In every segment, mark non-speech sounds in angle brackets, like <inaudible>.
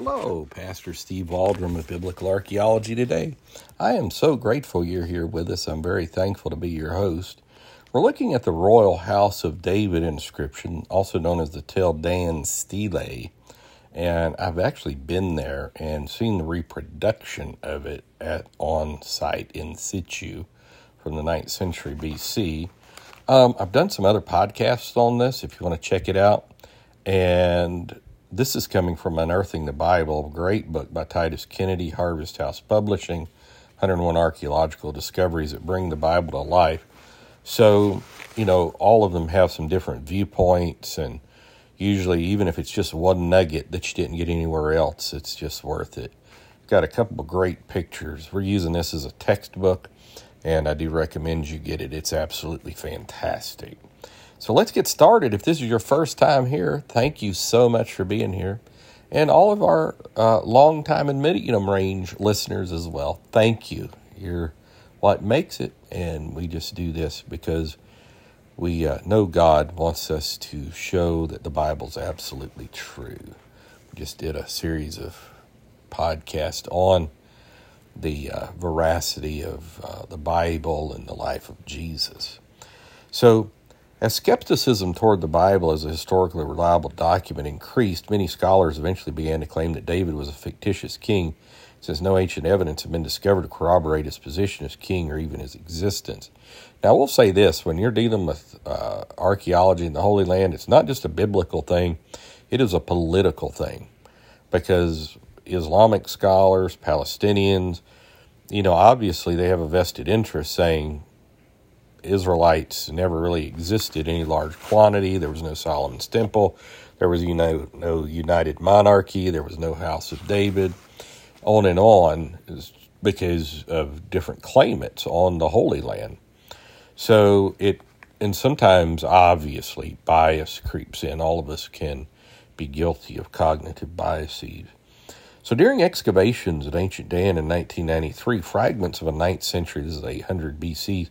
Hello, Pastor Steve Waldron of Biblical Archaeology today. I am so grateful you're here with us. I'm very thankful to be your host. We're looking at the Royal House of David inscription, also known as the Tel Dan Stele. And I've actually been there and seen the reproduction of it at on site in situ from the 9th century BC. Um, I've done some other podcasts on this if you want to check it out. And this is coming from Unearthing the Bible, great book by Titus Kennedy, Harvest House Publishing, 101 Archaeological Discoveries that bring the Bible to life. So, you know, all of them have some different viewpoints, and usually, even if it's just one nugget that you didn't get anywhere else, it's just worth it. Got a couple of great pictures. We're using this as a textbook, and I do recommend you get it. It's absolutely fantastic. So let's get started. If this is your first time here, thank you so much for being here. And all of our uh, long time and medium range listeners as well, thank you. You're what makes it. And we just do this because we uh, know God wants us to show that the Bible's absolutely true. We just did a series of podcasts on the uh, veracity of uh, the Bible and the life of Jesus. So, as skepticism toward the Bible as a historically reliable document increased, many scholars eventually began to claim that David was a fictitious king, since no ancient evidence had been discovered to corroborate his position as king or even his existence. Now, we'll say this when you're dealing with uh, archaeology in the Holy Land, it's not just a biblical thing, it is a political thing. Because Islamic scholars, Palestinians, you know, obviously they have a vested interest saying Israelites never really existed in any large quantity. There was no Solomon's temple. There was you know, no united monarchy. There was no house of David. On and on, because of different claimants on the Holy Land. So it, and sometimes obviously bias creeps in. All of us can be guilty of cognitive biases. So during excavations at ancient Dan in 1993, fragments of a 9th century, this is 800 BC,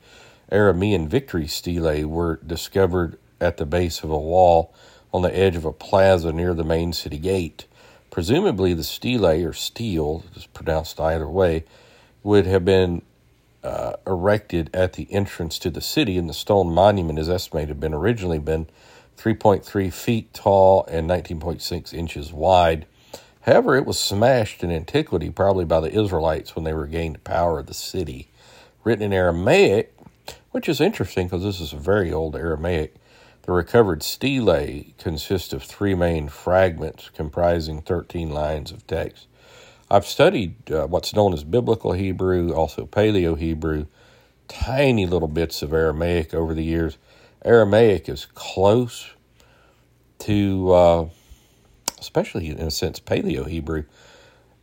Aramean victory stelae were discovered at the base of a wall on the edge of a plaza near the main city gate. Presumably, the stelae, or stele, is pronounced either way, would have been uh, erected at the entrance to the city, and the stone monument is estimated to have been originally been 3.3 feet tall and 19.6 inches wide. However, it was smashed in antiquity, probably by the Israelites when they regained power of the city. Written in Aramaic, which is interesting because this is a very old Aramaic. The recovered stele consists of three main fragments comprising 13 lines of text. I've studied uh, what's known as Biblical Hebrew, also Paleo Hebrew, tiny little bits of Aramaic over the years. Aramaic is close to, uh, especially in a sense, Paleo Hebrew,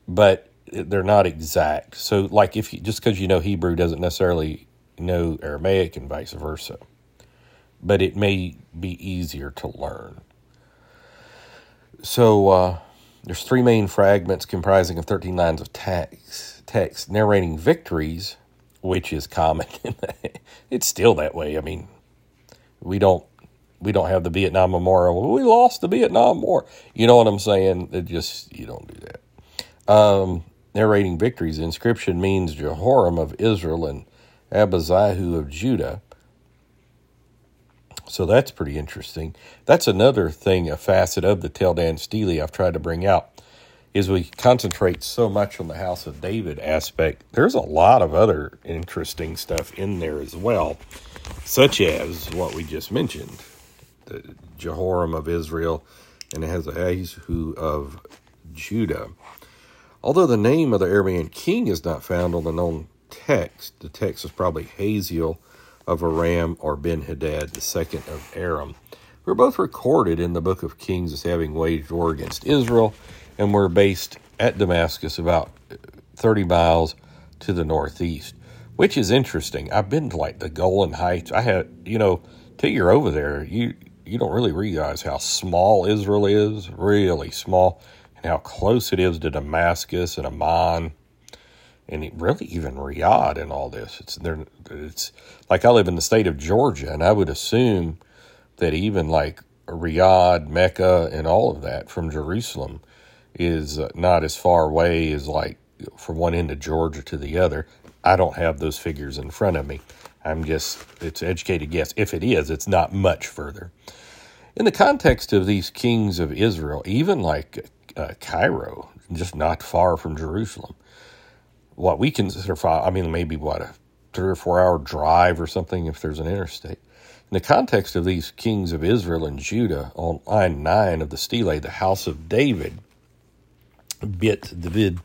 but they're not exact. So, like, if you, just because you know Hebrew doesn't necessarily know Aramaic and vice versa. But it may be easier to learn. So uh, there's three main fragments comprising of 13 lines of text, text narrating victories, which is common. <laughs> it's still that way. I mean, we don't we don't have the Vietnam Memorial. We lost the Vietnam War. You know what I'm saying? It just you don't do that. Um, narrating victories. Inscription means Jehoram of Israel and Abizahu of Judah. So that's pretty interesting. That's another thing, a facet of the Tel Dan Stele I've tried to bring out, is we concentrate so much on the House of David aspect. There's a lot of other interesting stuff in there as well, such as what we just mentioned, the Jehoram of Israel and Ahaziah of Judah. Although the name of the Aramean king is not found on the known text, the text is probably Hazael of Aram or Ben Hadad, the second of Aram. We're both recorded in the book of Kings as having waged war against Israel, and we're based at Damascus, about 30 miles to the northeast, which is interesting. I've been to like the Golan Heights. I had, you know, till you're over there, you you don't really realize how small Israel is, really small, and how close it is to Damascus and Amman and really even Riyadh and all this. It's there. It's like I live in the state of Georgia, and I would assume that even like Riyadh, Mecca, and all of that from Jerusalem is uh, not as far away as like from one end of Georgia to the other. I don't have those figures in front of me. I'm just, it's educated guess. If it is, it's not much further. In the context of these kings of Israel, even like uh, Cairo, just not far from Jerusalem, what we consider far, I mean, maybe what, a three or four hour drive or something if there's an interstate. In the context of these kings of Israel and Judah, on line 9 of the stele, the house of David, Bit David,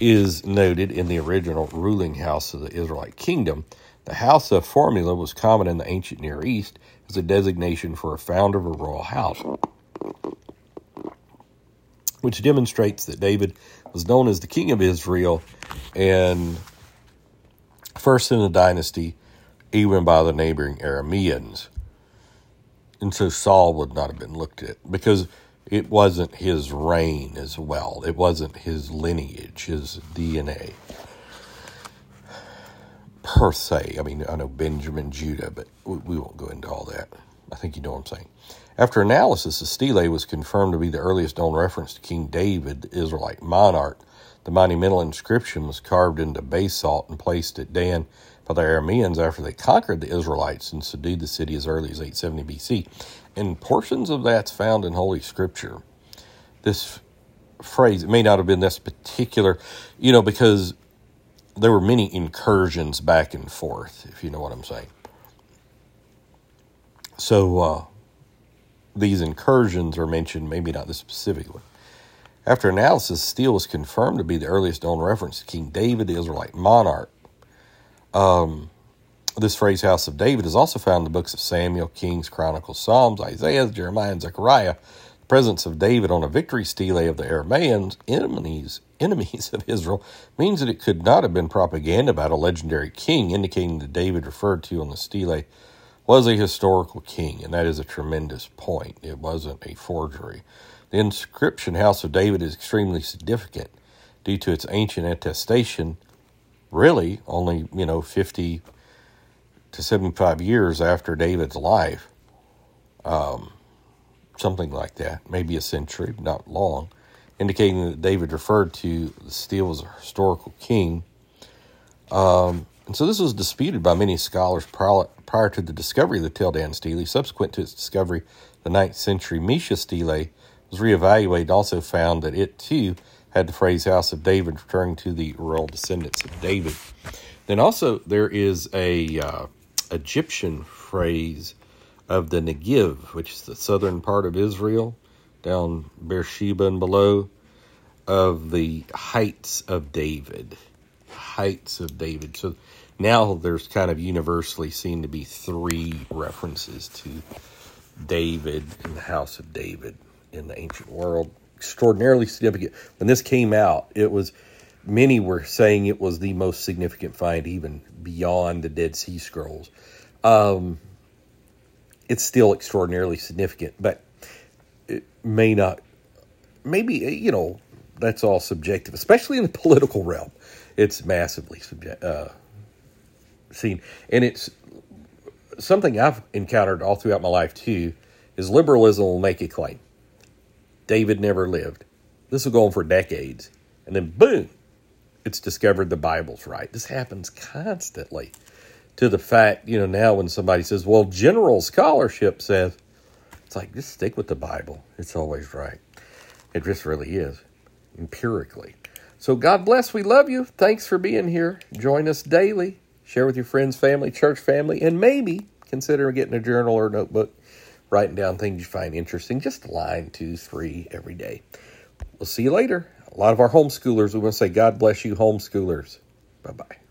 is noted in the original ruling house of the Israelite kingdom. The house of formula was common in the ancient Near East as a designation for a founder of a royal house, which demonstrates that David was known as the king of Israel and first in the dynasty, even by the neighboring Arameans. And so Saul would not have been looked at because it wasn't his reign as well. It wasn't his lineage, his DNA per se. I mean, I know Benjamin, Judah, but we won't go into all that. I think you know what I'm saying. After analysis, the stele was confirmed to be the earliest known reference to King David, the Israelite monarch. The monumental inscription was carved into basalt and placed at Dan by the Arameans after they conquered the Israelites and subdued the city as early as 870 BC. And portions of that's found in Holy Scripture. This phrase, it may not have been this particular, you know, because there were many incursions back and forth, if you know what I'm saying. So uh, these incursions are mentioned, maybe not the specific one. After analysis, stele was confirmed to be the earliest known reference to King David, the Israelite monarch. Um, this phrase, House of David, is also found in the books of Samuel, Kings, Chronicles, Psalms, Isaiah, Jeremiah, and Zechariah. The presence of David on a victory stele of the Aramaeans, enemies, enemies of Israel, means that it could not have been propaganda about a legendary king, indicating that David referred to on the stele was a historical king, and that is a tremendous point. It wasn't a forgery. The inscription House of David is extremely significant due to its ancient attestation, really only, you know, 50 to 75 years after David's life. Um, something like that, maybe a century, not long, indicating that David referred to the stele as a historical king. Um, and so this was disputed by many scholars prior, to the discovery of the Tel Dan stele. Subsequent to its discovery, the 9th century Mesha stele was reevaluated also found that it too had the phrase House of David referring to the royal descendants of David. Then also there is a uh, Egyptian phrase of the Negev, which is the southern part of Israel, down Beersheba and below, of the heights of David. Heights of David. So now there's kind of universally seen to be three references to David and the house of David in the ancient world. Extraordinarily significant. When this came out, it was many were saying it was the most significant find, even beyond the Dead Sea Scrolls. Um, it's still extraordinarily significant, but it may not. Maybe you know that's all subjective, especially in the <laughs> political realm. It's massively subject uh, seen, and it's something I've encountered all throughout my life too. Is liberalism will make a claim. David never lived. This will go on for decades, and then boom, it's discovered the Bible's right. This happens constantly to the fact, you know, now when somebody says, well, general scholarship says, it's like, just stick with the Bible. It's always right. It just really is, empirically. So God bless. We love you. Thanks for being here. Join us daily. Share with your friends, family, church family, and maybe consider getting a journal or notebook, writing down things you find interesting. Just a line, two, three every day. We'll see you later. A lot of our homeschoolers, we want to say, God bless you, homeschoolers. Bye bye.